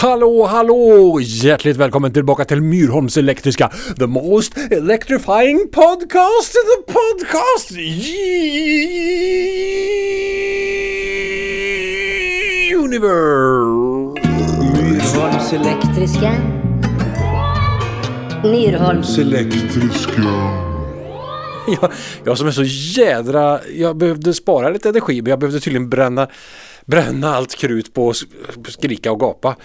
Hallå, hallå! Hjärtligt välkommen tillbaka till Myrholms Elektriska, the most electrifying podcast in the podcast universe! Myrholms elektriska. Myrholms elektriska. Jag, jag som är så jädra... Jag behövde spara lite energi men jag behövde tydligen bränna, bränna allt krut på att skrika och gapa.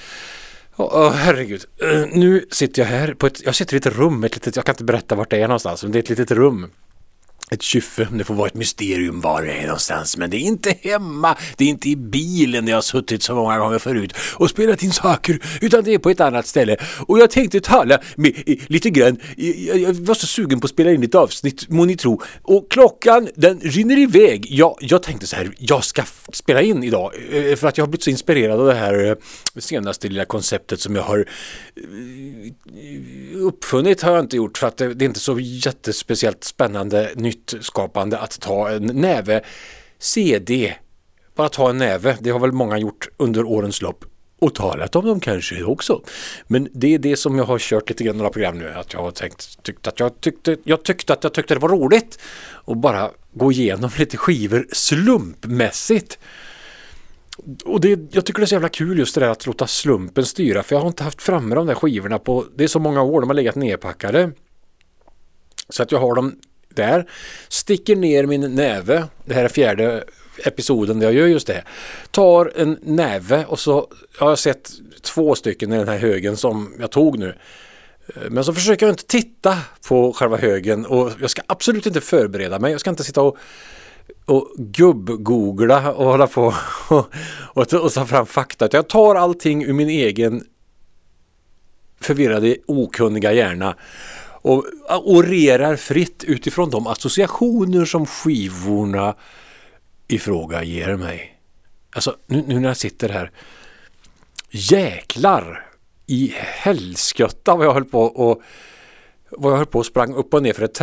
Oh, oh, herregud. uh, nu sitter jag här på ett... Jag sitter i ett rum, ett litet, jag kan inte berätta vart det är någonstans, men det är ett litet rum. Ett kyffe, det får vara ett mysterium var det är någonstans. Men det är inte hemma, det är inte i bilen där jag har suttit så många gånger förut och spelat in saker utan det är på ett annat ställe. Och jag tänkte tala med lite grann, jag, jag var så sugen på att spela in ett avsnitt må ni tro. Och klockan den rinner iväg. Jag, jag tänkte så här, jag ska spela in idag eh, för att jag har blivit så inspirerad av det här eh, senaste lilla konceptet som jag har eh, uppfunnit har jag inte gjort för att det, det är inte så jättespeciellt spännande nytt skapande att ta en näve CD. Bara ta en näve, det har väl många gjort under årens lopp. Och talat om dem kanske också. Men det är det som jag har kört lite grann några program nu. Att jag har tänkt, tyckt att jag tyckte, jag tyckte att jag tyckte det var roligt. Och bara gå igenom lite skivor slumpmässigt. Och det, jag tycker det är så jävla kul just det där att låta slumpen styra för jag har inte haft framme de där skivorna på, det är så många år, de har legat nedpackade. Så att jag har dem där, sticker ner min näve, det här är fjärde episoden där jag gör just det. Tar en näve och så har jag sett två stycken i den här högen som jag tog nu. Eh, men så försöker jag inte titta på själva högen och jag ska absolut inte förbereda mig. Jag ska inte sitta och och gubb-googla och hålla på och, och, ta- och ta fram fakta. Utan Jag tar allting ur min egen förvirrade, okunniga hjärna och orerar fritt utifrån de associationer som skivorna i fråga ger mig. Alltså nu, nu när jag sitter här. Jäklar i helskotta vad jag höll på och vad jag höll på och sprang upp och ner för en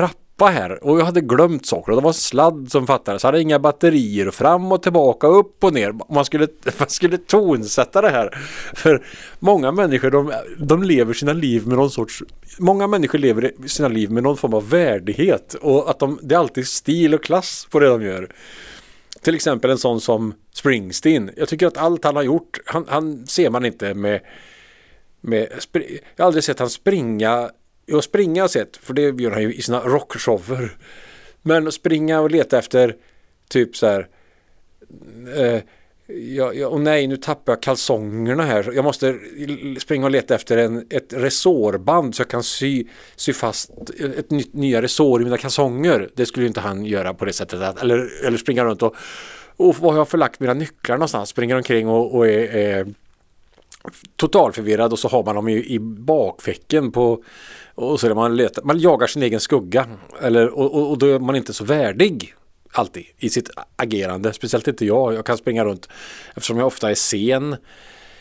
trappa här och jag hade glömt saker och det var en sladd som fattades. Jag hade inga batterier och fram och tillbaka, upp och ner. Man skulle, man skulle tonsätta det här. För många människor de, de lever sina liv med någon sorts Många människor lever sina liv med någon form av värdighet och att de, det är alltid stil och klass på det de gör. Till exempel en sån som Springsteen. Jag tycker att allt han har gjort, han, han ser man inte med med, jag har aldrig sett han springa, jo springa har jag sett, för det gör han ju i sina rockshower. Men att springa och leta efter typ så här, eh, jag, jag, och nej nu tappar jag kalsongerna här, jag måste springa och leta efter en, ett resårband så jag kan sy, sy fast ett nytt, nya resår i mina kalsonger. Det skulle ju inte han göra på det sättet, att, eller, eller springa runt och och var har jag förlagt mina nycklar någonstans? Springer omkring och, och är, är totalförvirrad och så har man dem i, i bakfickan på och så är det man letar, man jagar sin egen skugga. Eller, och, och, och då är man inte så värdig alltid i sitt agerande, speciellt inte jag, jag kan springa runt eftersom jag ofta är sen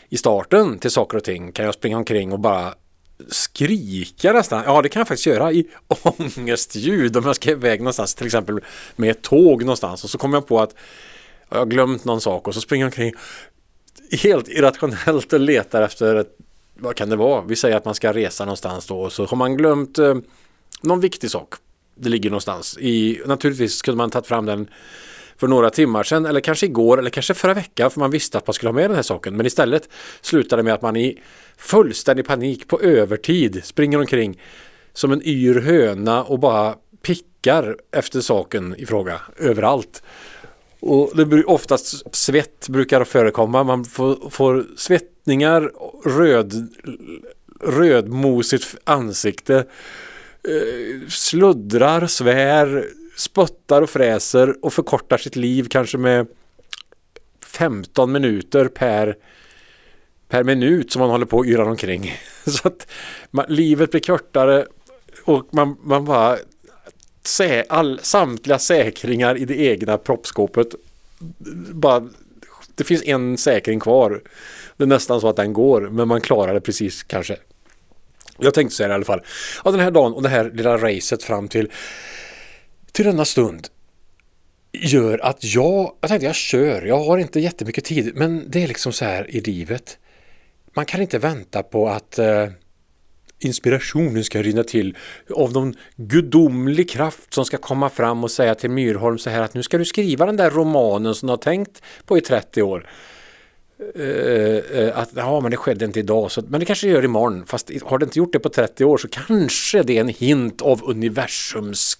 i starten till saker och ting kan jag springa omkring och bara skrika nästan. Ja, det kan jag faktiskt göra i ångestljud om jag ska iväg någonstans, till exempel med ett tåg någonstans. Och så kommer jag på att jag har glömt någon sak och så springer jag omkring helt irrationellt och letar efter ett, vad kan det vara? Vi säger att man ska resa någonstans då och så har man glömt eh, någon viktig sak. Det ligger någonstans. I, naturligtvis kunde man tagit fram den för några timmar sedan eller kanske igår eller kanske förra veckan för man visste att man skulle ha med den här saken. Men istället slutade det med att man i fullständig panik på övertid springer omkring som en yr höna och bara pickar efter saken i fråga överallt. Och det blir oftast svett brukar förekomma. Man får, får svettningar, röd, rödmosigt ansikte, eh, sluddrar, svär, spottar och fräser och förkortar sitt liv kanske med 15 minuter per per minut som man håller på och yrar omkring. Så att man, livet blir kortare och man, man bara sä, all, samtliga säkringar i det egna proppskåpet bara, det finns en säkring kvar. Det är nästan så att den går, men man klarar det precis kanske. Jag tänkte säga det i alla fall. Ja, den här dagen och det här lilla racet fram till till denna stund gör att jag, jag tänkte jag kör, jag har inte jättemycket tid, men det är liksom så här i livet. man kan inte vänta på att eh, inspirationen ska rinna till av någon gudomlig kraft som ska komma fram och säga till Myrholm så här att nu ska du skriva den där romanen som du har tänkt på i 30 år. Uh, att ja, men det skedde inte idag, så, men det kanske gör imorgon. Fast har det inte gjort det på 30 år så kanske det är en hint av universums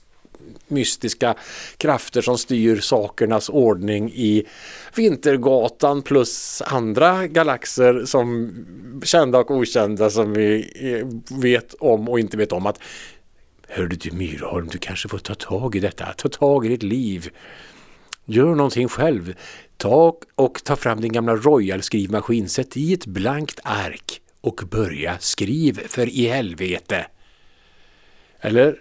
mystiska krafter som styr sakernas ordning i Vintergatan plus andra galaxer som kända och okända som vi eh, vet om och inte vet om att Hör du Myrholm, du kanske får ta tag i detta, ta tag i ditt liv. Gör någonting själv. Ta och ta fram din gamla Royal skrivmaskin, sätt i ett blankt ark och börja skriv för i helvete. Eller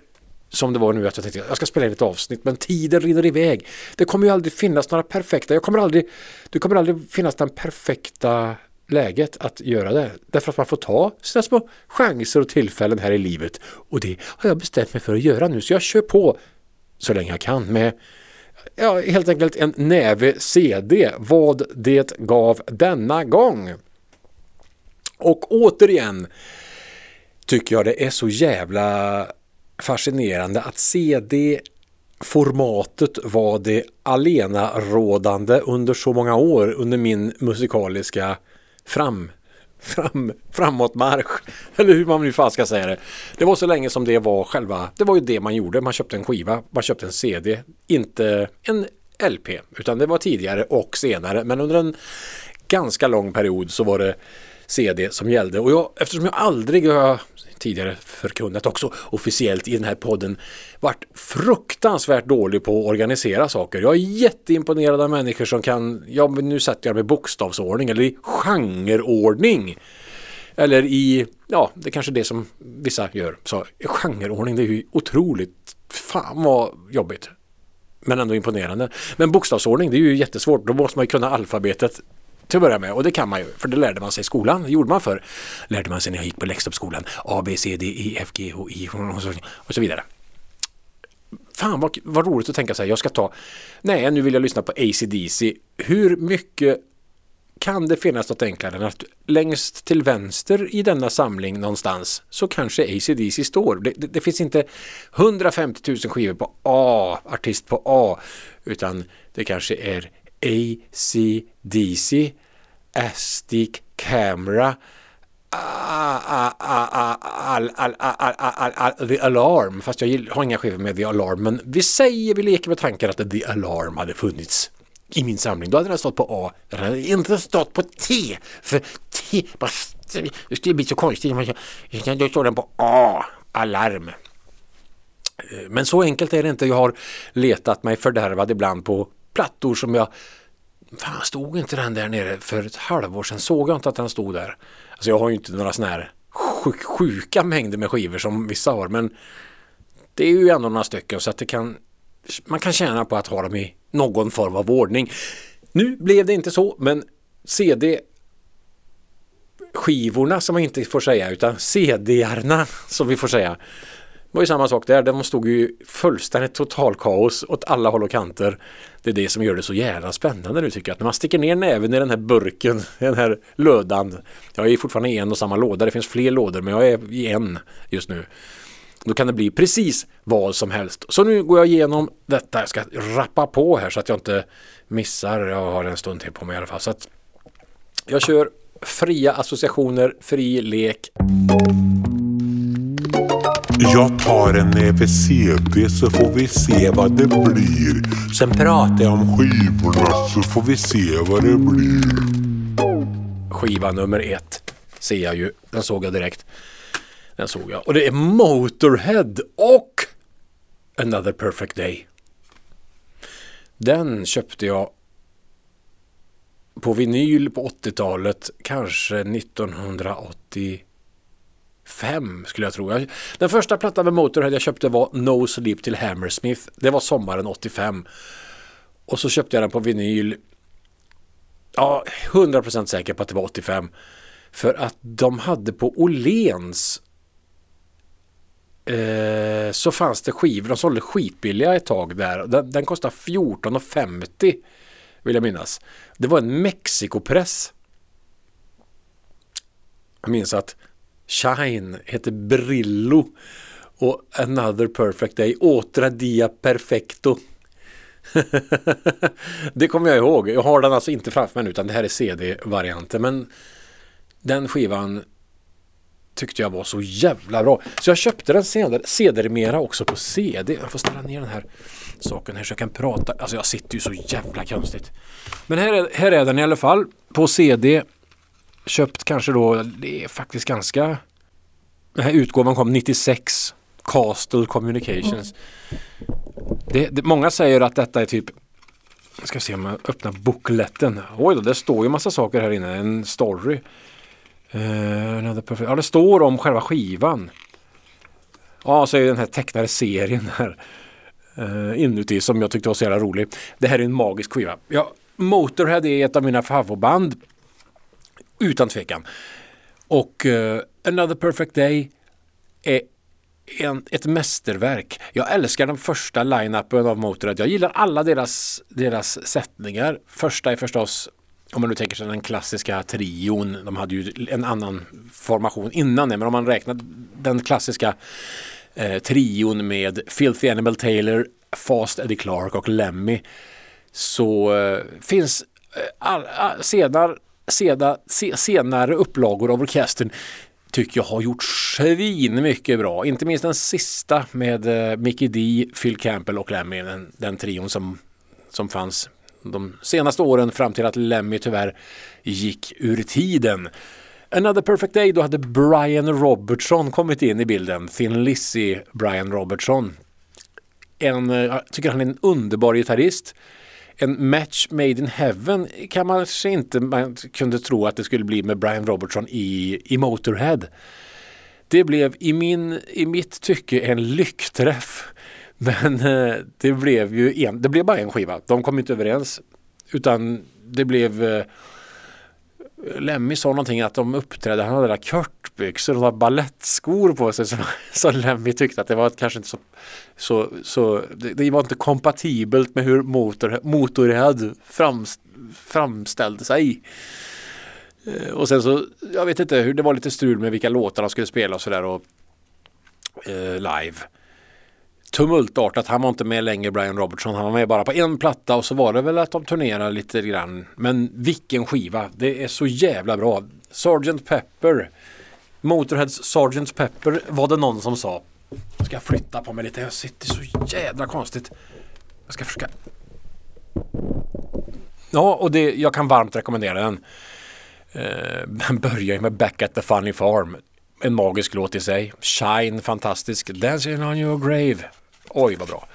som det var nu att jag tänkte jag ska spela in ett avsnitt men tiden rinner iväg. Det kommer ju aldrig finnas några perfekta, jag kommer aldrig, det kommer aldrig finnas den perfekta läget att göra det. Därför att man får ta sina små chanser och tillfällen här i livet. Och det har jag bestämt mig för att göra nu så jag kör på så länge jag kan med ja, helt enkelt en näve CD, vad det gav denna gång. Och återigen tycker jag det är så jävla fascinerande att CD-formatet var det alena rådande under så många år under min musikaliska framtid fram, framåtmarsch. Eller hur man nu fan ska säga det. Det var så länge som det var själva, det var ju det man gjorde. Man köpte en skiva, man köpte en CD, inte en LP, utan det var tidigare och senare. Men under en ganska lång period så var det CD som gällde. Och jag, eftersom jag aldrig har tidigare förkunnat också officiellt i den här podden varit fruktansvärt dålig på att organisera saker. Jag är jätteimponerad av människor som kan, ja men nu sätter jag med bokstavsordning eller i genreordning. Eller i, ja det är kanske det som vissa gör. Så genreordning det är ju otroligt, fan vad jobbigt. Men ändå imponerande. Men bokstavsordning det är ju jättesvårt. Då måste man ju kunna alfabetet till att börja med och det kan man ju för det lärde man sig i skolan. Det gjorde man för lärde man sig när jag gick på Läxtorpsskolan. A, B, C, D, E, F, G, H, I och så, och så vidare. Fan vad, vad roligt att tänka så här. jag ska ta, nej nu vill jag lyssna på ACDC. Hur mycket kan det finnas något enklare än att längst till vänster i denna samling någonstans så kanske ACDC står. Det, det, det, finns inte 150 000 skivor på A, artist på A, utan det kanske är ACDC, Astic Camera, The Alarm, fast jag har inga skivor med The Alarm, men vi säger, vi leker med tanken att The Alarm hade funnits i min samling. Då hade den stått på A, den hade inte stått på T, för T, det skulle bli så konstigt. Då står den på A, alarm. Eh, men så enkelt är det inte. Jag har letat mig fördärvad ibland på plattor som jag Fan, stod inte den där nere för ett halvår sedan? Såg jag inte att den stod där? Alltså jag har ju inte några sådana här sjuka mängder med skivor som vissa har men det är ju ändå några stycken så att det kan man kan tjäna på att ha dem i någon form av ordning. Nu blev det inte så men CD skivorna som man inte får säga utan CD-arna som vi får säga det var ju samma sak där, de stod ju fullständigt totalkaos åt alla håll och kanter. Det är det som gör det så jävla spännande nu tycker jag. Att när man sticker ner näven i den här burken, i den här lödan. Jag är fortfarande i en och samma låda, det finns fler lådor men jag är i en just nu. Då kan det bli precis vad som helst. Så nu går jag igenom detta, jag ska rappa på här så att jag inte missar. Jag har en stund till på mig i alla fall. Så att jag kör fria associationer, fri lek. Jag tar en näve CD så får vi se vad det blir. Sen pratar jag om skivorna så får vi se vad det blir. Skiva nummer ett ser jag ju. Den såg jag direkt. Den såg jag. Och det är Motorhead och Another Perfect Day. Den köpte jag på vinyl på 80-talet, kanske 1980 fem skulle jag tro. Den första plattan med Motorhead jag köpte var No Sleep till Hammersmith. Det var sommaren 85. Och så köpte jag den på vinyl. Ja, 100% säker på att det var 85. För att de hade på Olens eh, så fanns det skivor. De sålde skitbilliga ett tag där. Den, den kostade 14,50 vill jag minnas. Det var en Mexikopress Jag minns att Shine heter Brillo och Another Perfect Day, Otra Dia Perfecto. det kommer jag ihåg. Jag har den alltså inte framför mig nu utan det här är CD-varianten. Men den skivan tyckte jag var så jävla bra. Så jag köpte den senare, sedermera också på CD. Jag får ställa ner den här saken här så jag kan prata. Alltså jag sitter ju så jävla konstigt. Men här är, här är den i alla fall på CD. Köpt kanske då, det är faktiskt ganska... Den här utgåvan kom 96. Castle Communications. Det, det, många säger att detta är typ jag ska se om jag öppnar bokletten. Oj då, det står ju massa saker här inne. En story. Uh, ja, det står om själva skivan. Ja, så är det den här tecknade serien här uh, inuti som jag tyckte var så jävla rolig. Det här är en magisk skiva. Ja, Motorhead är ett av mina favoritband. Utan tvekan. Och uh, Another Perfect Day är en, ett mästerverk. Jag älskar den första line-upen av Motörhead. Jag gillar alla deras, deras sättningar. Första är förstås om man nu tänker sig den klassiska trion, de hade ju en annan formation innan det, men om man räknar den klassiska eh, trion med Filthy Animal Taylor, Fast Eddie Clark och Lemmy så eh, finns eh, all, all, senare, senare, senare upplagor av orkestern tycker jag har gjort svin mycket bra. Inte minst den sista med eh, Mickey D, Phil Campbell och Lemmy, den, den trion som, som fanns de senaste åren fram till att Lemmy tyvärr gick ur tiden. Another Perfect Day, då hade Brian Robertson kommit in i bilden. Thin Lizzy Brian Robertson. En, eh, jag tycker han är en underbar gitarrist. En match made in heaven kan man kanske inte man kunde tro att det skulle bli med Brian Robertson i, i Motorhead. Det blev i, min, i mitt tycke en lyckträff. Men eh, det blev ju en, det blev bara en skiva. De kom inte överens. Utan det blev eh, Lemmy sa någonting att de uppträdde, han hade där körtbyxor och balettskor på sig. som, som Lemmy tyckte att det var kanske inte så, så, så det, det, var inte kompatibelt med hur motor, Motorhead fram, framställde sig. Eh, och sen så, jag vet inte hur det var lite strul med vilka låtar de skulle spela och sådär och eh, live tumultartat. Han var inte med längre Brian Robertson. Han var med bara på en platta och så var det väl att de turnerade lite grann. Men vilken skiva. Det är så jävla bra. Sgt. Pepper. Motorheads Sgt. Pepper var det någon som sa. Jag ska flytta på mig lite. Jag sitter så jädra konstigt. Jag ska försöka. Ja, och det, jag kan varmt rekommendera den. Eh, den börjar ju med Back at the Funny Farm. En magisk låt i sig. Shine, fantastisk. Dancing on your grave. Oj vad bra.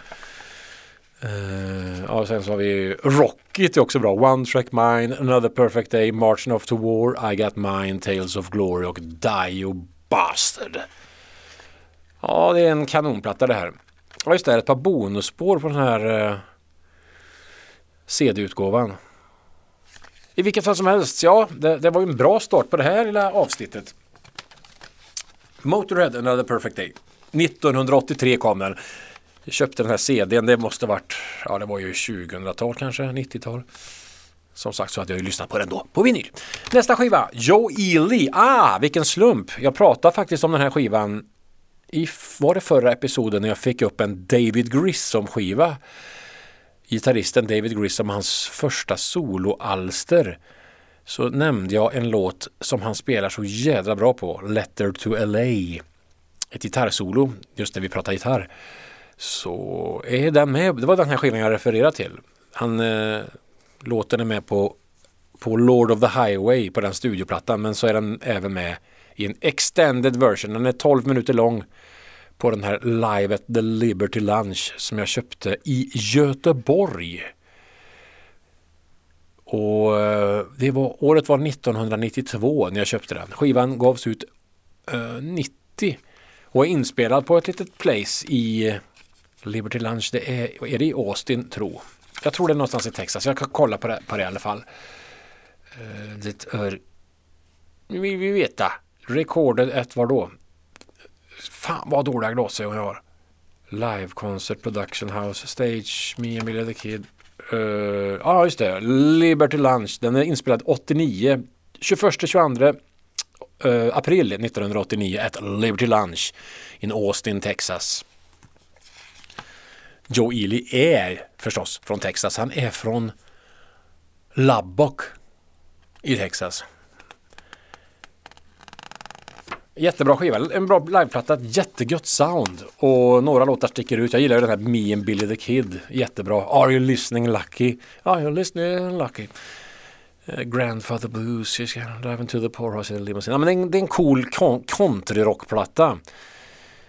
Uh, ja, sen så har vi Rocket är också bra. One Track Mine, Another Perfect Day, Marching Off to War, I Got Mine, Tales of Glory och Dio Bastard. Ja, det är en kanonplatta det här. Ja, just det, ett par bonusspår på den här eh, uh, CD-utgåvan. I vilket fall som helst, ja, det, det var ju en bra start på det här lilla avsnittet. Motorhead, Another Perfect Day. 1983 kom den. Jag köpte den här CDn, det måste varit, ja det var ju 2000-tal kanske, 90-tal. Som sagt så hade jag ju lyssnat på den då, på vinyl. Nästa skiva, Joe Ely. Ah, vilken slump! Jag pratade faktiskt om den här skivan i, var det förra episoden när jag fick upp en David Grissom-skiva. Gitarristen David Grissom, hans första soloalster. Så nämnde jag en låt som han spelar så jädra bra på, Letter to LA. Ett gitarrsolo, just när vi pratar gitarr så är den med. Det var den här skivan jag refererade till. Han, eh, låten är med på, på Lord of the Highway på den studioplattan men så är den även med i en extended version. Den är 12 minuter lång på den här Live at the Liberty Lunch som jag köpte i Göteborg. Och eh, det var, året var 1992 när jag köpte den. Skivan gavs ut eh, 90 och är inspelad på ett litet place i Liberty Lunch, det är, är det i Austin tro? Jag tror det är någonstans i Texas. Jag kan kolla på det, på det i alla fall. Eh, uh, det är... Vi, vi veta. Recorded ett var då? Fan vad dåliga glasögon jag har. Live Concert Production House Stage Me and Billy the Kid. Uh, ja just det. Liberty Lunch. Den är inspelad 89. 21 22 uh, april 1989 at Liberty Lunch in Austin, Texas. Joe Ely är förstås från Texas. Han är från Lubbock i Texas. Jättebra skiva, en bra liveplatta, ett jättegött sound och några låtar sticker ut. Jag gillar ju den här Me and Billy the Kid, jättebra. Are you listening lucky? Are you listening lucky? Uh, Grandfather Blues, Driving to the poorhouse in a limousine. Ja, men det, är en, det är en cool kon- countryrockplatta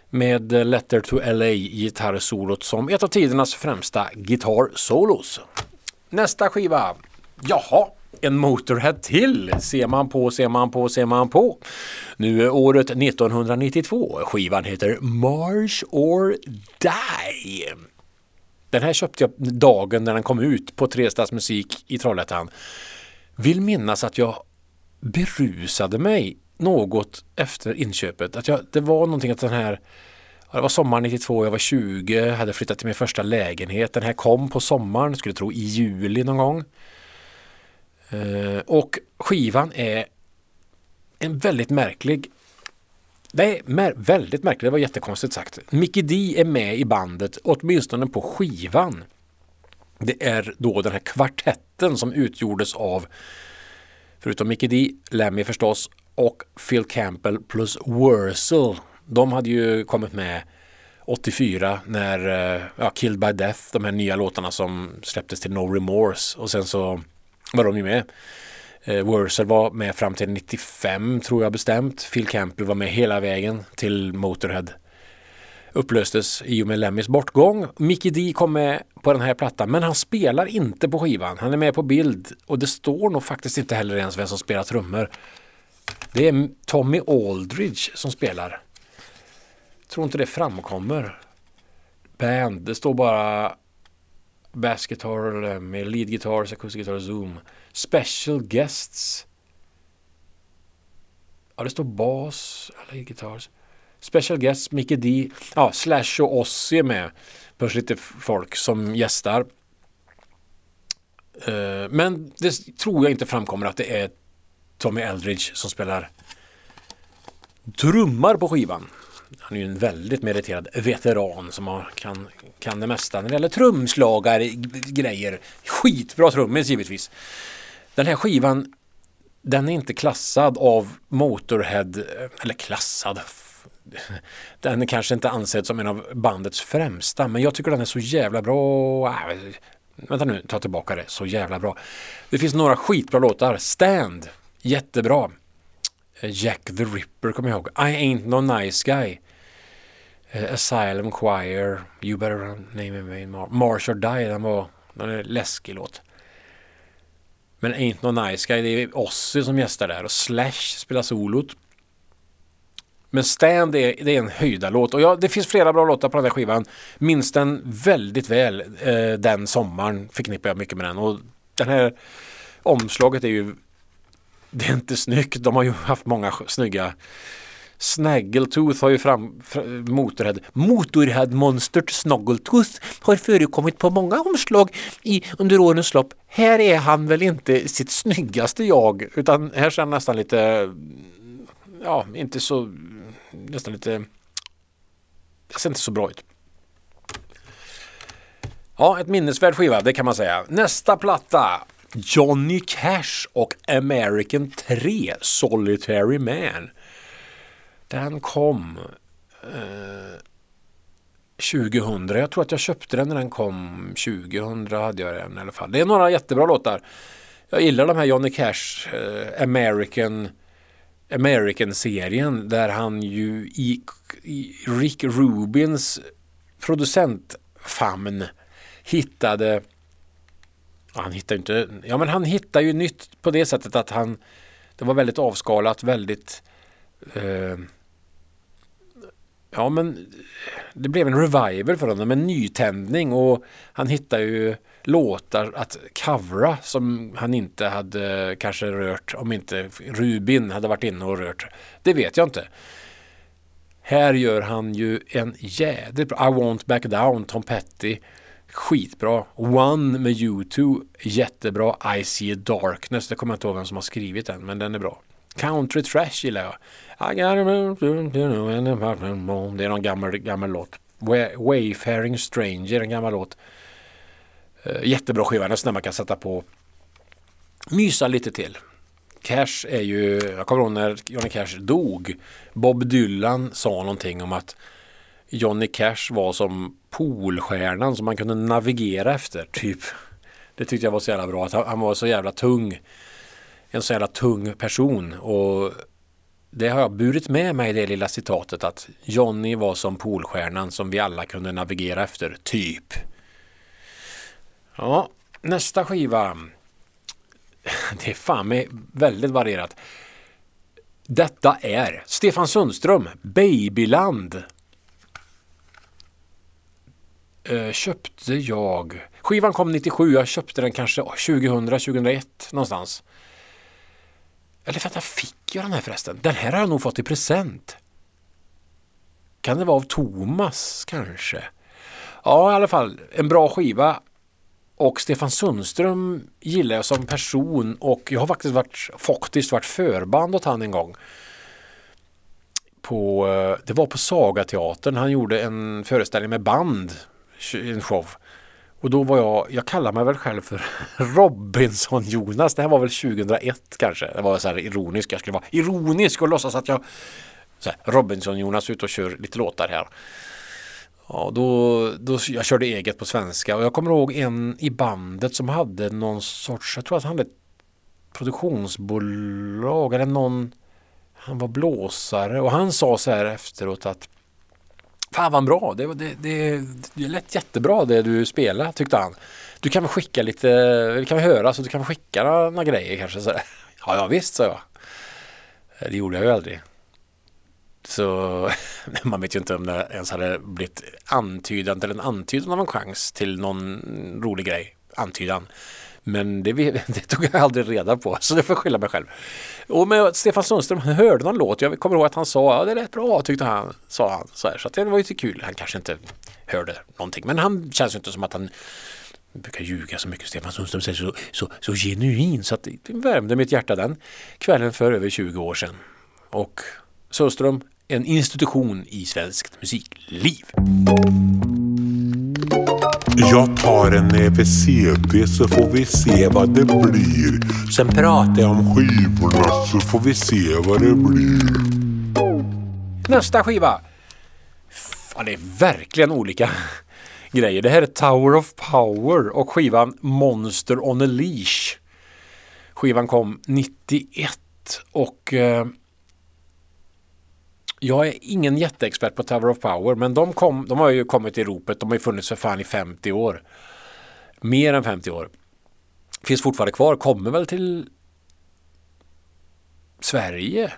med Letter to LA gitarrsolot som ett av tidernas främsta gitarrsolos. Nästa skiva, jaha, en Motorhead till ser man på, ser man på, ser man på. Nu är året 1992. Skivan heter March or Die. Den här köpte jag dagen när den kom ut på Trestads musik i Trollhättan. Vill minnas att jag berusade mig något efter inköpet. Att jag, det var någonting att den här det var sommar 92, jag var 20, hade flyttat till min första lägenhet. Den här kom på sommaren, skulle tro i juli någon gång. Eh, och skivan är en väldigt märklig det är väldigt märkligt, det var jättekonstigt sagt. Mickey D är med i bandet, åtminstone på skivan. Det är då den här kvartetten som utgjordes av, förutom Mickey D, Lemmy förstås, och Phil Campbell plus Wurzel. De hade ju kommit med 84 när eh, ja, Killed by Death, de här nya låtarna som släpptes till No Remorse och sen så var de ju med. Eh, Wurzel var med fram till 95 tror jag bestämt. Phil Campbell var med hela vägen till Motorhead. Upplöstes i och med Lemmys bortgång. Mickey D kom med på den här plattan men han spelar inte på skivan. Han är med på bild och det står nog faktiskt inte heller ens vem som spelar trummor. Det är Tommy Aldridge som spelar. Tror inte det framkommer. Band, det står bara Bass guitar med lead guitars, acoustic guitar, zoom. Special guests. Ja, det står bas, lead guitars. Special guests, Mickey D. Ja, Slash och Ozzy är med. Plus lite folk som gästar. Eh, men det tror jag inte framkommer att det är Tommy Eldridge som spelar trummar på skivan. Han är ju en väldigt meriterad veteran som har, kan, kan det mesta när det gäller trumslagar, grejer. Skitbra trummis givetvis. Den här skivan den är inte klassad av Motorhead, eh, eller klassad. Den är kanske inte ansedd som en av bandets främsta, men jag tycker den är så jävla bra. Äh, vänta nu, ta tillbaka det. Så jävla bra. Det finns några skitbra låtar. Stand, jättebra. Eh, Jack the Ripper kommer jag ihåg. I ain't no nice guy. Uh, Asylum Choir. You better name me Mar March or Die. Den var den är läskig låt. Men Ain't no nice guy. Det är Ozzy som gästar där. Och Slash spelar solot. Men Stand är, det är en höjdarlåt. Och ja, det finns flera bra låtar på den här skivan. Minns den väldigt väl. Eh, den sommaren förknippar jag mycket med den. Och den här omslaget är ju det är inte snyggt. De har ju haft många snygga Snaggletooth har ju fram Motorhead. Motorhead-monstret Snaggletooth har förekommit på många omslag i, under årens lopp. Här är han väl inte sitt snyggaste jag utan här ser han nästan lite ja, inte så nästan lite det ser inte så bra ut. Ja, ett minnesvärd skiva, det kan man säga. Nästa platta Johnny Cash och American 3 Solitary Man. Den kom eh, 2000. Jag tror att jag köpte den när den kom 2000 hade jag den i alla fall. Det är några jättebra låtar. Jag gillar de här Johnny Cash eh, American American-serien där han ju i, i Rick Rubins producentfamn hittade han hittar inte, ja men han hittar ju nytt på det sättet att han det var väldigt avskalat, väldigt eh, ja men det blev en revival för honom, en nytändning och han hittar ju låtar att covra som han inte hade kanske rört om inte Rubin hade varit inne och rört. Det vet jag inte. Här gör han ju en jädrigt bra I won't back down, Tom Petty. Skitbra. One med U2. Jättebra. I see a darkness. Det kommer jag inte ihåg vem som har skrivit den, men den är bra. Country Trash gillar jag. I. Det är någon gammal, gammal låt. Wayfaring Stranger, en gammal låt. Eh, jättebra skiva, nästan man kan sätta på. Mysa lite till. Cash är ju, jag kommer ihåg när Johnny Cash dog. Bob Dylan sa någonting om att Johnny Cash var som polstjärnan som man kunde navigera efter. Typ. Det tyckte jag var så jävla bra. Att han, var så jävla tung. En så jävla tung person. Och det har jag burit med mig det lilla citatet att Johnny var som polstjärnan som vi alla kunde navigera efter. Typ. Ja, nästa skiva. Det är fan med väldigt varierat. Detta är Stefan Sundström, Babyland. Eh, köpte jag. Skivan kom 97, jag köpte den kanske 2000, 2001 någonstans. Eller vänta, fick jag den här förresten? Den här har jag nog fått i present. Kan det vara av Thomas kanske? Ja, i alla fall en bra skiva. Och Stefan Sundström gillar jag som person och jag har faktiskt varit, faktiskt varit förband åt han en gång. På, eh, det var på Sagateatern, han gjorde en föreställning med band, en show. Och då var jag, jag kallar mig väl själv för Robinson-Jonas. Det här var väl 2001 kanske. Det var så här ironiskt. Jag skulle vara ironisk och låtsas att jag Robinson-Jonas ut och kör lite låtar här. Ja, då, då, jag körde eget på svenska och jag kommer ihåg en i bandet som hade någon sorts, jag tror att han hade ett produktionsbolag eller någon, han var blåsare och han sa så här efteråt att Fan vad bra, det, det, det, det lät jättebra det du spelade tyckte han. Du kan väl skicka lite, vi kan väl höra så du kan väl skicka några, några grejer kanske. Så, ja, ja visst sa jag. Eh, det gjorde jag ju aldrig. Så man vet ju inte om det ens hade blivit antydan eller en antydan av en chans till någon rolig grej. Antydan. Men det, det, tog jag aldrig reda på, så det får jag skylla mig själv. Och med Stefan Sundström han hörde någon låt, jag kommer ihåg att han sa ja det lät bra tyckte han, sa han. Så, här, så att det var ju lite kul, han kanske inte hörde någonting, men han känns ju inte som att han brukar ljuga så mycket, Stefan Sundström säger så, så, så genuin, så att det värmde mitt hjärta den kvällen för över 20 år sedan. Och Sundström, en institution i svenskt musikliv. Jag tar en näve CD så får vi se vad det blir. Sen pratar jag om skivorna så får vi se vad det blir. Nästa skiva. Fan, det är verkligen olika grejer. Det här är Tower of Power och skivan Monster on a Leash. Skivan kom 91 och eh, jag är ingen jätteexpert på Tower of Power men de, kom, de har ju kommit i ropet. De har ju funnits för fan i 50 år. Mer än 50 år. Finns fortfarande kvar. Kommer väl till Sverige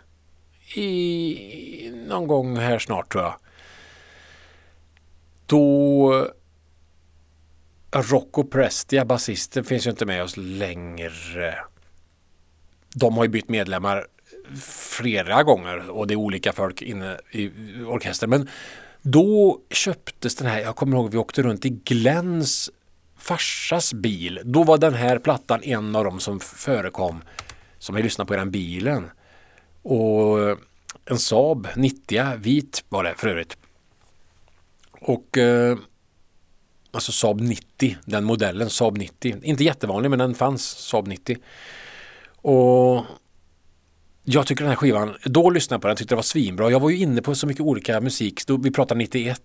i någon gång här snart tror jag. Då Rocco Prestia, basisten, finns ju inte med oss längre. De har ju bytt medlemmar flera gånger och det är olika folk inne i orkestern. Men då köptes den här, jag kommer ihåg vi åkte runt i Glens farsas bil. Då var den här plattan en av dem som förekom som jag lyssnade på i den bilen. Och en Saab 90 vit var det för övrigt. Och eh, alltså Saab 90, den modellen Saab 90. Inte jättevanlig men den fanns Saab 90. Och jag tycker den här skivan, då lyssnade jag på den, tyckte det var svinbra. Jag var ju inne på så mycket olika musik. Då, vi pratar 91,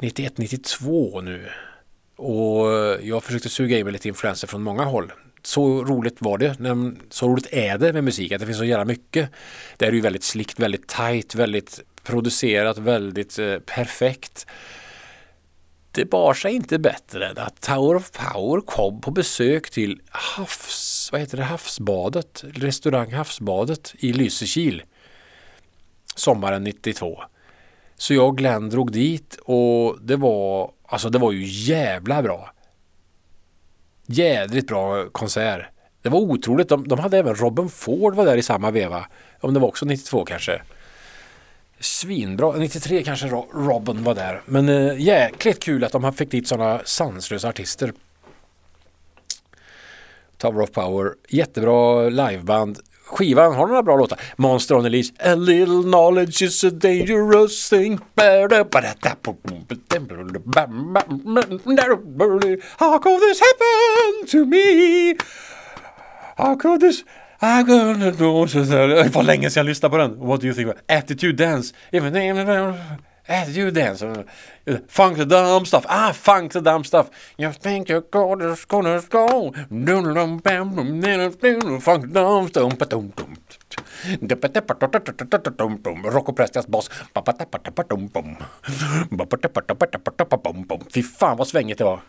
91, 92 nu. Och jag försökte suga i mig lite influenser från många håll. Så roligt var det, så roligt är det med musik, att det finns så jävla mycket. Det är ju väldigt slickt, väldigt tight, väldigt producerat, väldigt eh, perfekt. Det bar sig inte bättre än att Tower of Power kom på besök till havs, vad heter det, havsbadet, restaurang Havsbadet i Lysekil sommaren 92. Så jag och Glenn drog dit och det var, alltså det var ju jävla bra. Jädrigt bra konsert. Det var otroligt. De, de hade även Robin Ford var där i samma veva. Om det var också 92 kanske. Svinbra. 93 kanske Robin var där. Men äh, jäkligt kul att de fick dit sådana sanslösa artister. Tower of Power. Jättebra liveband. skivan har några bra låtar. Monster on the Leash. A little knowledge is a dangerous thing. How could this happen to me? How could this... I'm gonna do... Det var länge sedan jag lyssnade på den. What do you think? Attitude Dance. Äh, Attitude Dance. Funk the dumb stuff. Ah, funk the dumb stuff. You think you're gonna, gonna go. Funk the dumb stuff. Rocco Prestias bas. Fy fan vad svängigt det var.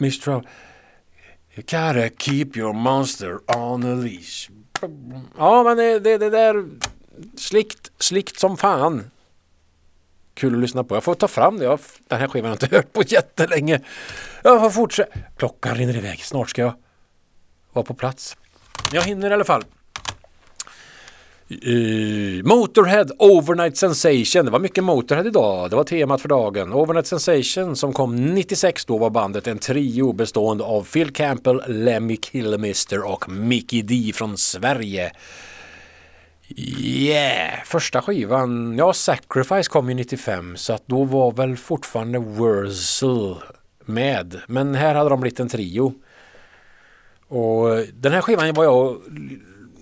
Mr. You gotta keep your monster on a leash. Ja, men det, det, det där slikt, slikt som fan. Kul att lyssna på. Jag får ta fram det. Jag, den här skivan har jag inte hört på jättelänge. Jag får fortsätta. Klockan rinner iväg. Snart ska jag vara på plats. Jag hinner i alla fall. Uh, Motorhead Overnight Sensation. Det var mycket Motorhead idag. Det var temat för dagen. Overnight Sensation som kom 96 då var bandet en trio bestående av Phil Campbell, Lemmy Kilmister och Mickey D från Sverige. Yeah! Första skivan, ja Sacrifice kom ju 95 så att då var väl fortfarande Wurzel med. Men här hade de blivit en trio. Och den här skivan var jag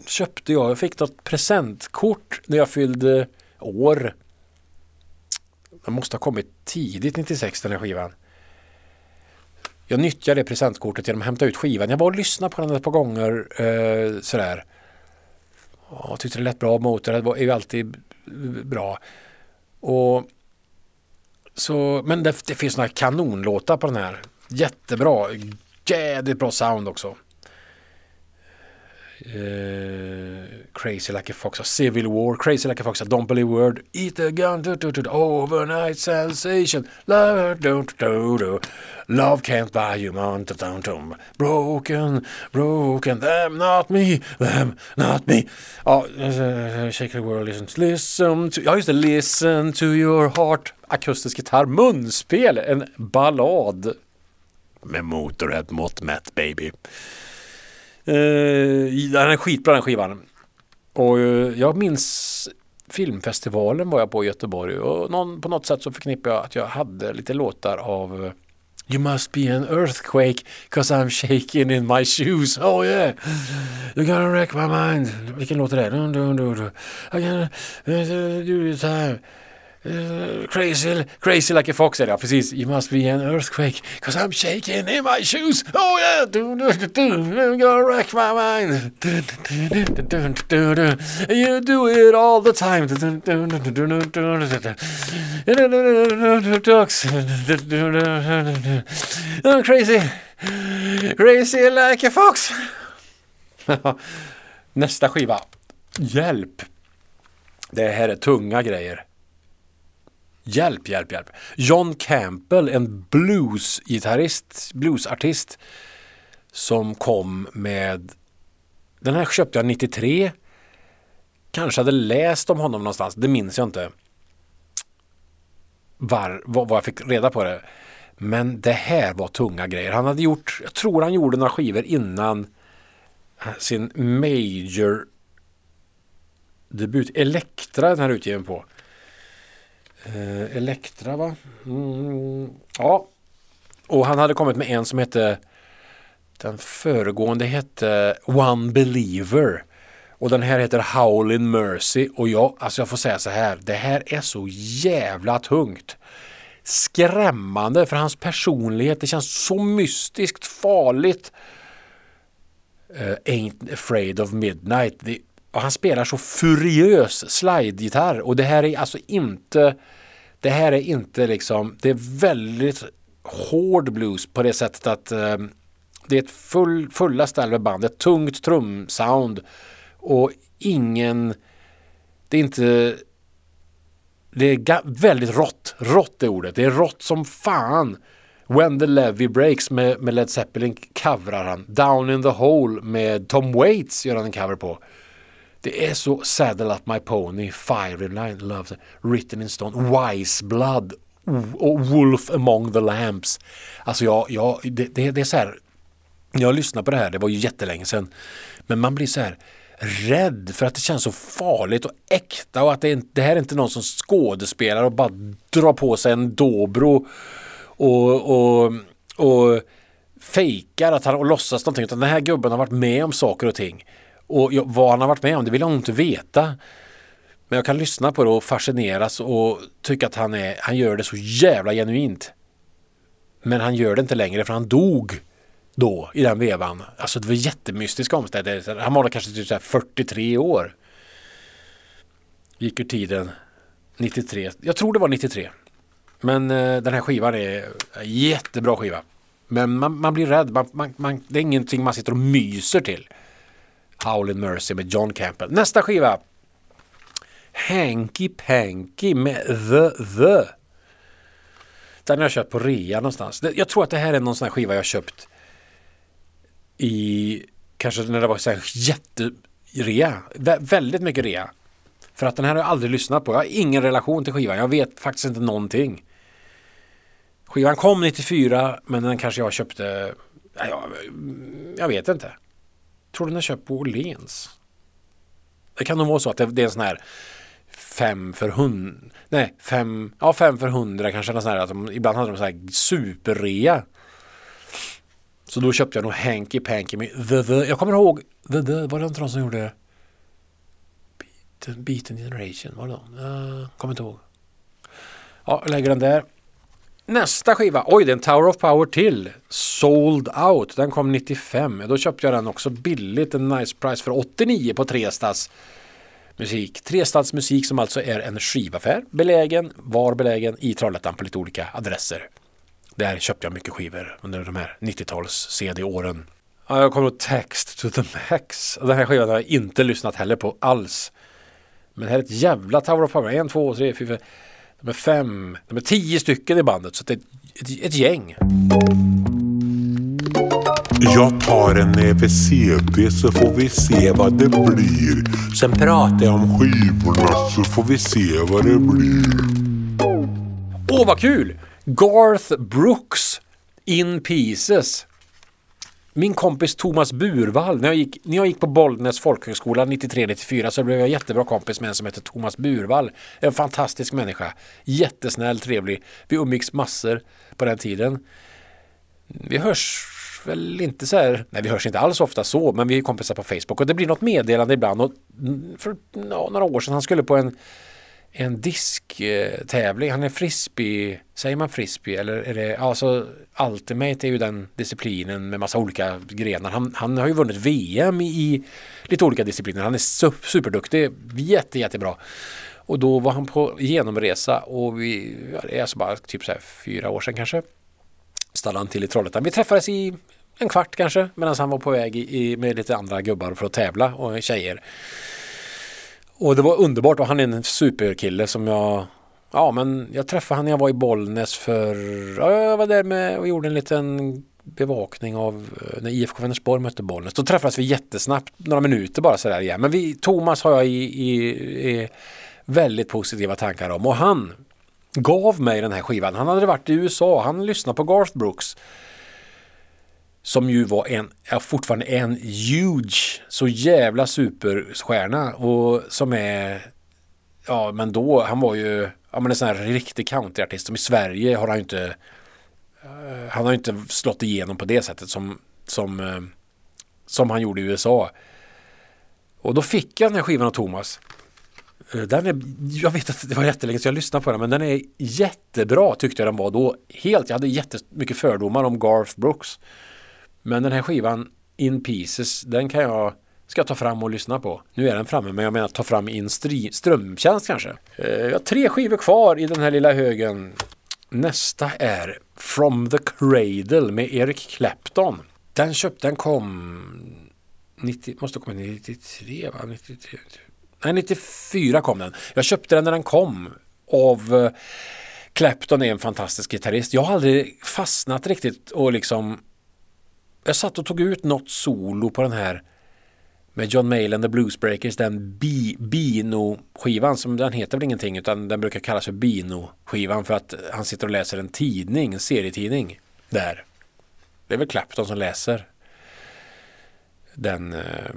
köpte jag, jag fick något presentkort när jag fyllde år. Den måste ha kommit tidigt 96 den här skivan. Jag nyttjade det presentkortet genom att hämta ut skivan. Jag var och lyssnade på den ett par gånger eh, sådär. Jag tyckte det lät bra. Motorhead är ju alltid bra. Och så, men det, det finns några kanonlåtar på den här. Jättebra. Jädrigt bra sound också. Eh, crazy like a fox, a civil war, crazy like a fox, a don't believe word, eat a gun, do, do, do, overnight sensation, love, do, do, do, love can't buy you, man, do, do, do, broken, broken, them not me, them not me. Ja, uh, shake the world, listen, listen to, ja just det, listen to your heart, akustisk gitarr, munspel, en ballad med Motorhead mått mätt baby. Uh, den är skitbra den skivan. Och eh, jag minns filmfestivalen var jag på i Göteborg och någon, på något sätt så förknippar jag att jag hade lite låtar av eh, You must be an earthquake cause I'm shaking in my shoes. Oh yeah! You're gonna wreck my mind. Vilken låt är det? Dun, dun. I gotta eh, do it time. Uh, crazy, crazy like a fox är det, ja, precis. You must be an earthquake, cause I'm shaking in my shoes. Oh yeah! Du, du, du, du, I'm gonna wreck my mind. Du, du, du, du, du, du. du. You do it all the time. Du, du, du, du, du, du, du, du. I'm crazy, crazy like a fox. Nästa skiva. Hjälp! Det här är tunga grejer. Hjälp, hjälp, hjälp. John Campbell, en bluesgitarrist, bluesartist som kom med den här köpte jag 93. Kanske hade läst om honom någonstans, det minns jag inte. Var, vad, vad jag fick reda på det. Men det här var tunga grejer. Han hade gjort, jag tror han gjorde några skivor innan sin major debut. Elektra den här utgiven på. Eh, Elektra va? Mm, ja. Och han hade kommit med en som hette Den föregående hette One Believer. Och den här heter Howlin' Mercy. Och jag, alltså jag får säga så här. Det här är så jävla tungt. Skrämmande för hans personlighet. Det känns så mystiskt farligt. Uh, ain't afraid of midnight. Det, och han spelar så furiös slide-gitarr och det här är alltså inte det här är inte liksom, det är väldigt hård blues på det sättet att eh, det är ett full, fulla ställ med band, ett tungt trumsound och ingen, det är inte, det är väldigt rått, rått är ordet, det är rått som fan. When the Levy Breaks med, med Led Zeppelin coverar han. Down in the Hole med Tom Waits gör han en cover på. Det är så Saddle Up My Pony, Fire in Line, Love, Written in Stone, Wise Blood och Wolf Among the Lamps. Alltså jag, jag det, det, det är så här, jag lyssnade på det här, det var ju jättelänge sedan, men man blir så här rädd för att det känns så farligt och äkta och att det, är, det här är inte någon som skådespelar och bara drar på sig en dobro och, och, och fejkar att han och låtsas någonting utan den här gubben har varit med om saker och ting. Och jag, vad han har varit med om det vill jag nog inte veta. Men jag kan lyssna på det och fascineras och tycka att han, är, han gör det så jävla genuint. Men han gör det inte längre för han dog då i den vevan. Alltså det var jättemystiska omständigheter. Han var kanske typ så 43 år. Gick ur tiden 93. Jag tror det var 93. Men eh, den här skivan är en jättebra skiva. Men man, man blir rädd. Man, man, man, det är ingenting man sitter och myser till. Howlin' Mercy med John Campbell. Nästa skiva. Hanky Panky med The The. Den har jag köpt på rea någonstans. Jag tror att det här är någon sån här skiva jag köpt i kanske när det var så här jätterea. Vä väldigt mycket rea. För att den här har jag aldrig lyssnat på. Jag har ingen relation till skivan. Jag vet faktiskt inte någonting. Skivan kom 94 men den kanske jag köpte. Jag, jag vet inte. Tror den är köpt på Åhléns. Det kan nog vara så att det, det är en sån här fem för hundra. Nej, fem, ja, fem för hundra kanske. Sån här, att de, ibland hade de så här superrea. Så då köpte jag nog Hanky Panky med The The. Jag kommer ihåg The The. Var det inte de som gjorde Beaten, Beaten Generation? Var det de? Uh, kommer inte ihåg. Ja, jag lägger den där. Nästa skiva, oj det är en Tower of Power till. Sold Out, den kom 95. Då köpte jag den också billigt, en nice price för 89 på Trestads musik. Trestads musik som alltså är en skivaffär, belägen, var belägen i Trollhättan på lite olika adresser. Där köpte jag mycket skivor under de här 90-tals CD-åren. Ja, jag kommer ihåg Text to the Max. Den här skivan har jag inte lyssnat heller på alls. Men det här är ett jävla Tower of Power. En, två, tre, fyra, de är fem, de är tio stycken i bandet. Så det är ett, ett, ett gäng. Jag tar en näve CD så får vi se vad det blir. Sen pratar jag om skivorna så får vi se vad det blir. Åh, vad kul! Garth Brooks In Pieces. Min kompis Thomas Burvall, när jag gick, när jag gick på Bollnäs folkhögskola 93-94 så blev jag jättebra kompis med en som heter Thomas Burvall. En fantastisk människa. Jättesnäll, trevlig. Vi umgicks massor på den tiden. Vi hörs väl inte så här, nej vi hörs inte alls ofta så, men vi är kompisar på Facebook och det blir något meddelande ibland. Och för några år sedan han skulle på en en disktävling. Han är frisbee, säger man frisbee eller är det, alltså Ultimate är ju den disciplinen med massa olika grenar. Han, han har ju vunnit VM i, i lite olika discipliner. Han är superduktig, jätte, jättebra. Och då var han på genomresa och vi, det är alltså bara typ så här fyra år sedan kanske. Stannade han till i Trollhättan. Vi träffades i en kvart kanske medan han var på väg i, med lite andra gubbar för att tävla och tjejer. Och det var underbart och han är en superkille som jag Ja men jag träffade han när jag var i Bollnäs för ja, Jag var där med och gjorde en liten bevakning av eh, när IFK Vänersborg mötte Bollnäs. Då träffades vi jättesnabbt, några minuter bara sådär igen. Men vi, Thomas har jag i, i, i väldigt positiva tankar om och han gav mig den här skivan. Han hade varit i USA, han lyssnade på Garth Brooks som ju var en, ja, fortfarande en huge, så jävla superstjärna och som är, ja men då, han var ju, ja men en sån här riktig countryartist som i Sverige har han ju inte, uh, han har ju inte slått igenom på det sättet som, som, uh, som han gjorde i USA. Och då fick jag den här skivan av Thomas. Eh, den är, jag vet att det var jättelänge så jag lyssnade på den men den är jättebra tyckte jag den var då. Helt, jag hade jättemycket fördomar om Garth Brooks. Men den här skivan In Pieces, den kan jag ska ta fram och lyssna på. Nu är den framme, men jag menar ta fram i en strömtjänst kanske. Eh, jag har tre skivor kvar i den här lilla högen. Nästa är From the Cradle med Eric Clapton. Den köpte, den kom 90, måste komma 93 va? 93, nej 94 kom den. Jag köpte den när den kom av eh, Clapton är en fantastisk gitarrist. Jag har aldrig fastnat riktigt och liksom jag satt och tog ut något solo på den här med John Mayall and the Bluesbreakers, den Bino-skivan som den heter väl ingenting utan den brukar kallas för Bino-skivan för att han sitter och läser en tidning, en serietidning där. Det är väl Clapton som läser den, eh,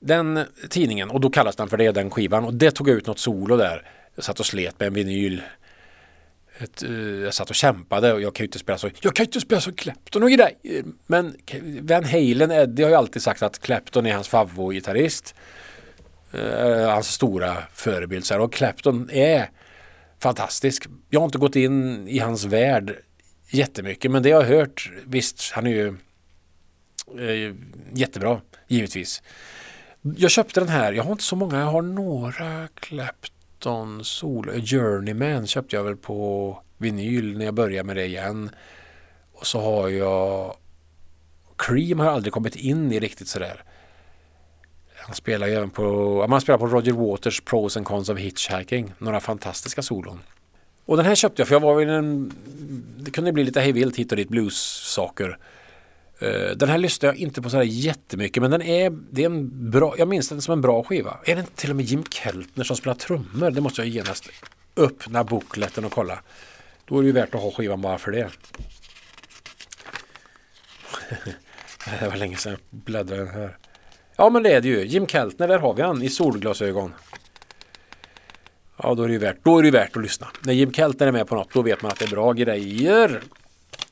Den tidningen, och då kallas den för det, den skivan. Och det tog jag ut något solo där. Jag satt och slet med en vinyl. Ett, eh, jag satt och kämpade och jag kan ju inte spela så, jag kan ju inte spela så Clapton och grejer. Men Van Halen, Eddie har ju alltid sagt att Clapton är hans favoritgitarrist. Uh, hans stora förebild. Och Clapton är fantastisk. Jag har inte gått in i hans värld jättemycket men det jag har hört, visst han är ju uh, jättebra givetvis. Jag köpte den här, jag har inte så många, jag har några Clapton Solo, Journeyman köpte jag väl på vinyl när jag började med det igen. Och så har jag Cream har aldrig kommit in i riktigt sådär. Han spelar ju även på, man spelar på Roger Waters Pros and Cons of Hitchhiking. Några fantastiska solon. Och den här köpte jag för jag var väl en, det kunde bli lite hejvilt hit och dit blues-saker. Eh, den här lyssnar jag inte på sådär jättemycket men den är, det är en bra, jag minns den som en bra skiva. Är det inte till och med Jim Keltner som spelar trummor? Det måste jag genast öppna bokletten och kolla. Då är det ju värt att ha skivan bara för det. det var länge sedan jag bläddrade den här. Ja men det är det ju. Jim Keltner, där har vi han i solglasögon. Ja då är det ju värt, då är det värt att lyssna. När Jim Keltner är med på något då vet man att det är bra grejer.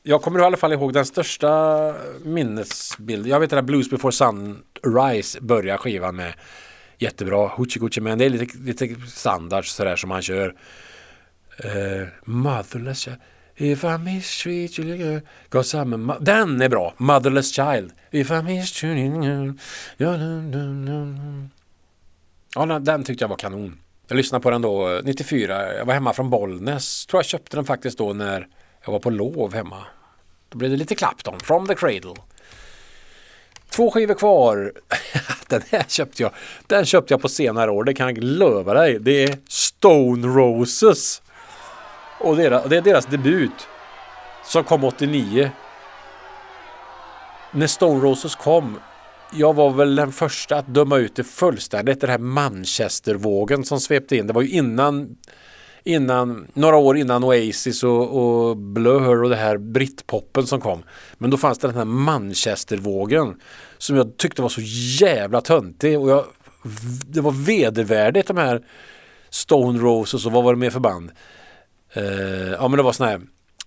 Jag kommer i alla fall ihåg den största minnesbilden. Jag vet att Blues before sunrise börjar skivan med jättebra Hoochie Coochie Men det är lite, lite standard sådär som han kör. Uh, motherless If I mistreat you Cause I'm a Den är bra! Motherless Child. If I mistreat you Ja, den tyckte jag var kanon. Jag lyssnade på den då eh, 94. Jag var hemma från Bollnäs. Tror jag köpte den faktiskt då när jag var på lov hemma. Då blev det lite Clapton, From the Cradle. Två skivor kvar. Den här köpte jag. Den köpte jag på senare år, det kan jag lova dig. Det är Stone Roses. Och det är deras debut. Som kom 89. När Stone Roses kom. Jag var väl den första att döma ut det fullständigt. Den här Manchestervågen som svepte in. Det var ju innan innan, några år innan Oasis och, och Blur och det här brittpoppen som kom. Men då fanns det den här Manchestervågen som jag tyckte var så jävla töntig och jag, det var vedervärdigt de här Stone Roses och vad var det mer för band? Uh, ja men det var sådana här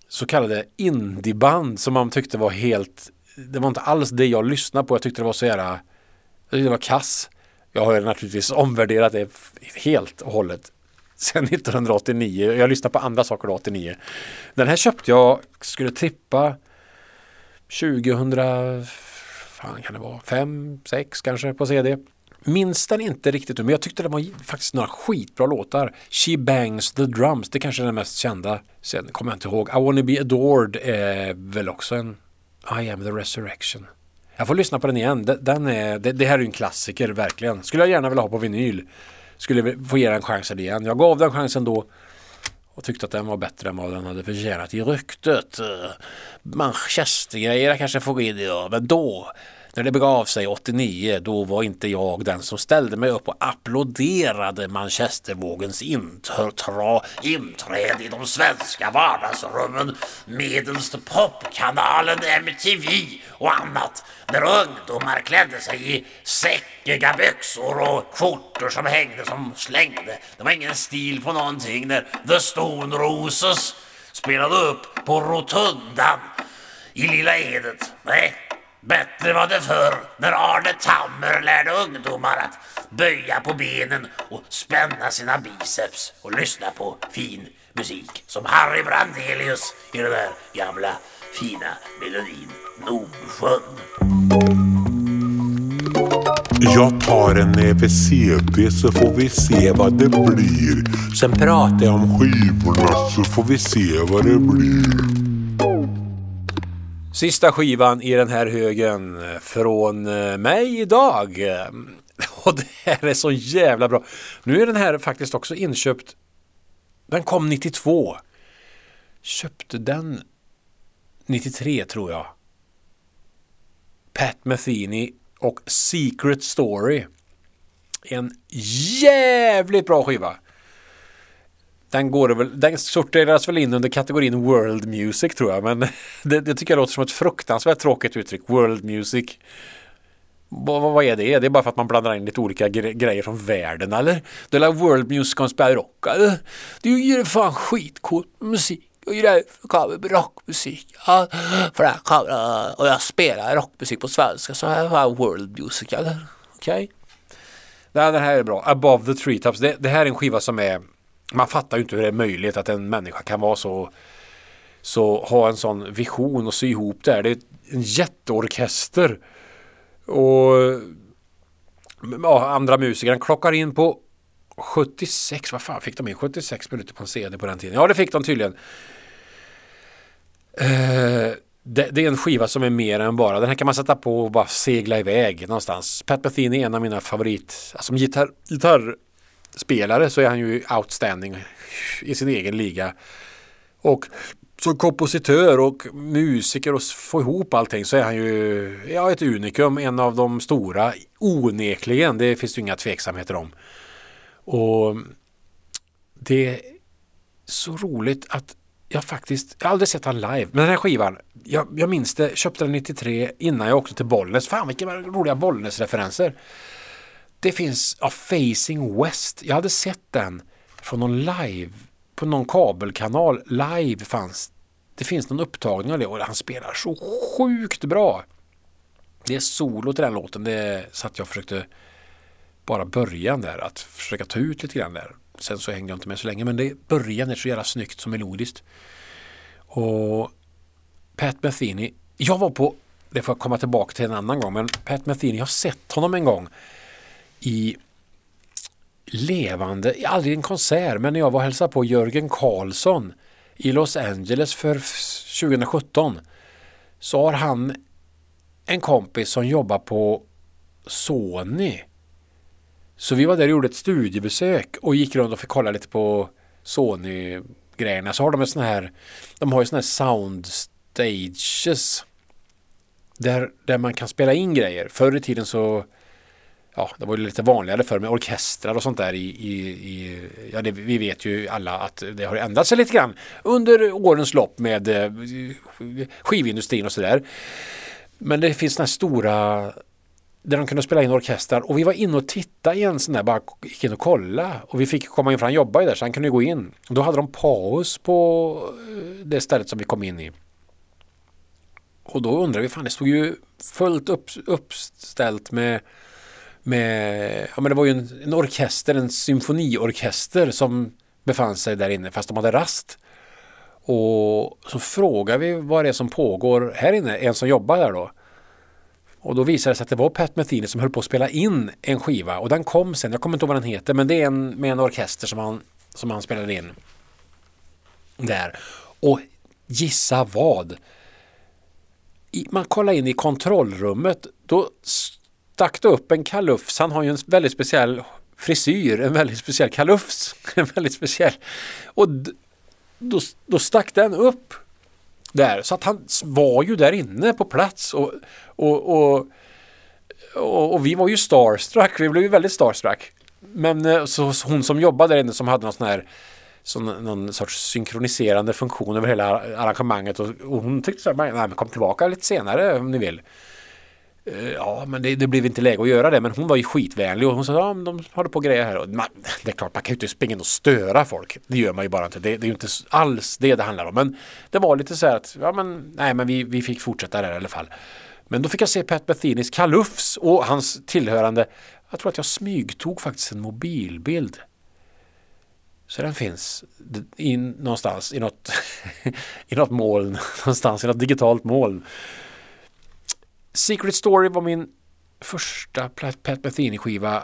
så kallade indieband som man tyckte var helt det var inte alls det jag lyssnade på. Jag tyckte det var så jävla det var kass. Jag har naturligtvis omvärderat det helt och hållet sen 1989. Jag lyssnar på andra saker då 89. Den här köpte jag, skulle trippa 2000, fan kan det vara, 5, 6 kanske på CD. Minns den inte riktigt men jag tyckte det var faktiskt några skitbra låtar. She Bangs the Drums, det kanske är den mest kända. Sen kommer jag inte ihåg. I wanna be adored är väl också en I am the resurrection. Jag får lyssna på den igen. Den är, det, det här är ju en klassiker verkligen. Skulle jag gärna vilja ha på vinyl skulle få ge den chansen igen. Jag gav den chansen då och tyckte att den var bättre än vad den hade förtjänat i ryktet. Eh, Manchester-grejerna kanske får gå in i, men då när det begav sig 89 då var inte jag den som ställde mig upp och applåderade Manchestervågens intra, inträde i de svenska vardagsrummen medelst popkanalen MTV och annat när ungdomar klädde sig i säckiga byxor och skjortor som hängde som slängde. Det var ingen stil på någonting när The Stone Roses spelade upp på Rotundan i Lilla Edet. Nej, Bättre var det förr när Arne Tammer lärde ungdomar att böja på benen och spänna sina biceps och lyssna på fin musik som Harry Brandelius i den där gamla fina melodin Nordsjön. Jag tar en näve CD så får vi se vad det blir. Sen pratar jag om skivorna så får vi se vad det blir. Sista skivan i den här högen från eh, mig idag. Och det här är så jävla bra. Nu är den här faktiskt också inköpt. Den kom 92. Köpte den 93 tror jag. Pat Metheny och Secret Story. En jävligt bra skiva. Den, går väl, den sorteras väl in under kategorin World Music tror jag. Men det, det tycker jag låter som ett fruktansvärt tråkigt uttryck. World Music. Vad, vad, är det? Det är bara för att man blandar in lite olika gre grejer från världen eller? Det är World Music on spelar Rock eller? Det är ju fan skitcool musik. Och grejer för rockmusik. Ja, för det här och jag spelar rockmusik på svenska så här är World Music eller? Okej? Okay. Nej, den här är bra. Above the Treetops. Det, det här är en skiva som är man fattar ju inte hur det är möjligt att en människa kan vara så så ha en sån vision och sy ihop det här. Det är en jätteorkester. Och ja, andra musiker klockar in på 76, vad fan fick de in 76 minuter på en CD på den tiden? Ja det fick de tydligen. Eh, det, det, är en skiva som är mer än bara, den här kan man sätta på och bara segla iväg någonstans. Pat Metheny är en av mina favorit, alltså som gitarr, spelare så är han ju outstanding i sin egen liga. Och som kompositör och musiker och få ihop allting så är han ju ja, ett unikum, en av de stora, onekligen, det finns ju inga tveksamheter om. Och det är så roligt att jag faktiskt, jag har aldrig sett han live, men den här skivan, jag, jag minns det, köpte den 93 innan jag åkte till Bollnäs. Fan vilka roliga Bollnäs-referenser. Det finns, ja, Facing West, jag hade sett den från någon live på någon kabelkanal live fanns det finns någon upptagning av det och han spelar så sjukt bra. Det är solo till den låten. Det satt jag och försökte bara början där att försöka ta ut lite grann där. Sen så hängde jag inte med så länge men det början är så jävla snyggt som melodiskt. Och Pat Metheny, jag var på, det får jag komma tillbaka till en annan gång, men Pat Metheny, jag har sett honom en gång i levande, aldrig en konsert, men när jag var och hälsade på Jörgen Karlsson i Los Angeles för 2017 så har han en kompis som jobbar på Sony. Så vi var där och gjorde ett studiebesök och gick runt och fick kolla lite på Sony-grejerna. Så har de en sån här, de har ju såna här soundstages där, där man kan spela in grejer. Förr i tiden så ja, det var ju lite vanligare för med orkestrar och sånt där i, i, i ja, det, vi vet ju alla att det har ändrat sig lite grann under årens lopp med eh, skivindustrin och sådär. Men det finns sådana här stora där de kunde spela in orkestrar och vi var inne och tittade i en sån där, bara gick in och kolla och vi fick komma in för han jobbade ju där så han kunde gå in. Då hade de paus på eh, det stället som vi kom in i. Och då undrade vi, fan det stod ju fullt upp, uppställt med med, ja men det var ju en, en orkester, en symfoniorkester som befann sig där inne fast de hade rast. Och så frågar vi vad det är som pågår här inne, en som jobbar där då. Och då visade det sig att det var Pat Metheny som höll på att spela in en skiva och den kom sen, jag kommer inte ihåg vad den heter, men det är en med en orkester som han, som han spelade in. Där. Och gissa vad? I, man kollar in i kontrollrummet, då stack det upp en kalufs. Han har ju en väldigt speciell frisyr, en väldigt speciell kalufs. En väldigt speciell. Och då, då stack den upp där. Så att han var ju där inne på plats. Och, och, och, och, och vi var ju starstruck. Vi blev ju väldigt starstruck. Men eh, så, så, hon som jobbade där inne som hade någon sån här så någon sorts synkroniserande funktion över hela arrangemanget och, och hon tyckte så här, nej men kom tillbaka lite senare om ni vill. Eh, ja, men det, det blev inte läge att göra det. Men hon var ju skitvänlig och hon sa ja, de håller på och grejer här. Och man, det är klart, man kan ju inte springa in och störa folk. Det gör man ju bara inte. Det, det är ju inte alls det det handlar om. Men det var lite så här att, ja men, nej men vi, vi fick fortsätta där i alla fall. Men då fick jag se Pat Bethinis kalufs och hans tillhörande. Jag tror att jag smygtog faktiskt en mobilbild. Så den finns in, någonstans i något, i något moln, någonstans i något digitalt moln. Secret Story var min första Pat Metheny-skiva.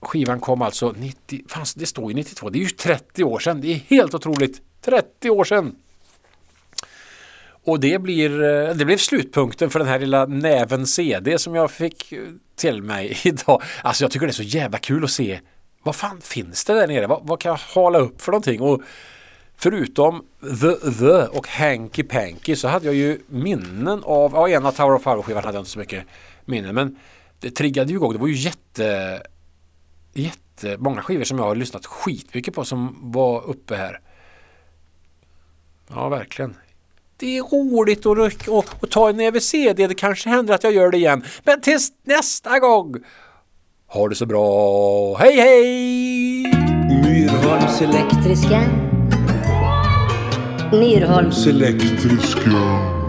Skivan kom alltså 90, fanns, det står ju 92, det är ju 30 år sedan. Det är helt otroligt. 30 år sedan! Och det blir, eh, det blev slutpunkten för den här lilla näven CD som jag fick eh, till mig idag. Alltså jag tycker det är så jävla kul att se vad fan finns det där nere? Vad, vad kan jag hala upp för någonting? Och Förutom The The och Hanky Panky så hade jag ju minnen av, ja ena Tower of Power-skivan hade jag inte så mycket minnen men det triggade ju igång, det var ju jätte, jätte många skivor som jag har lyssnat skitmycket på som var uppe här. Ja, verkligen. det är roligt att, och, och ta en näve CD. Det kanske händer att jag gör det igen. Men tills nästa gång. Ha det så bra. Hej hej! Myrholms elektriska. Myrholms Elektriska.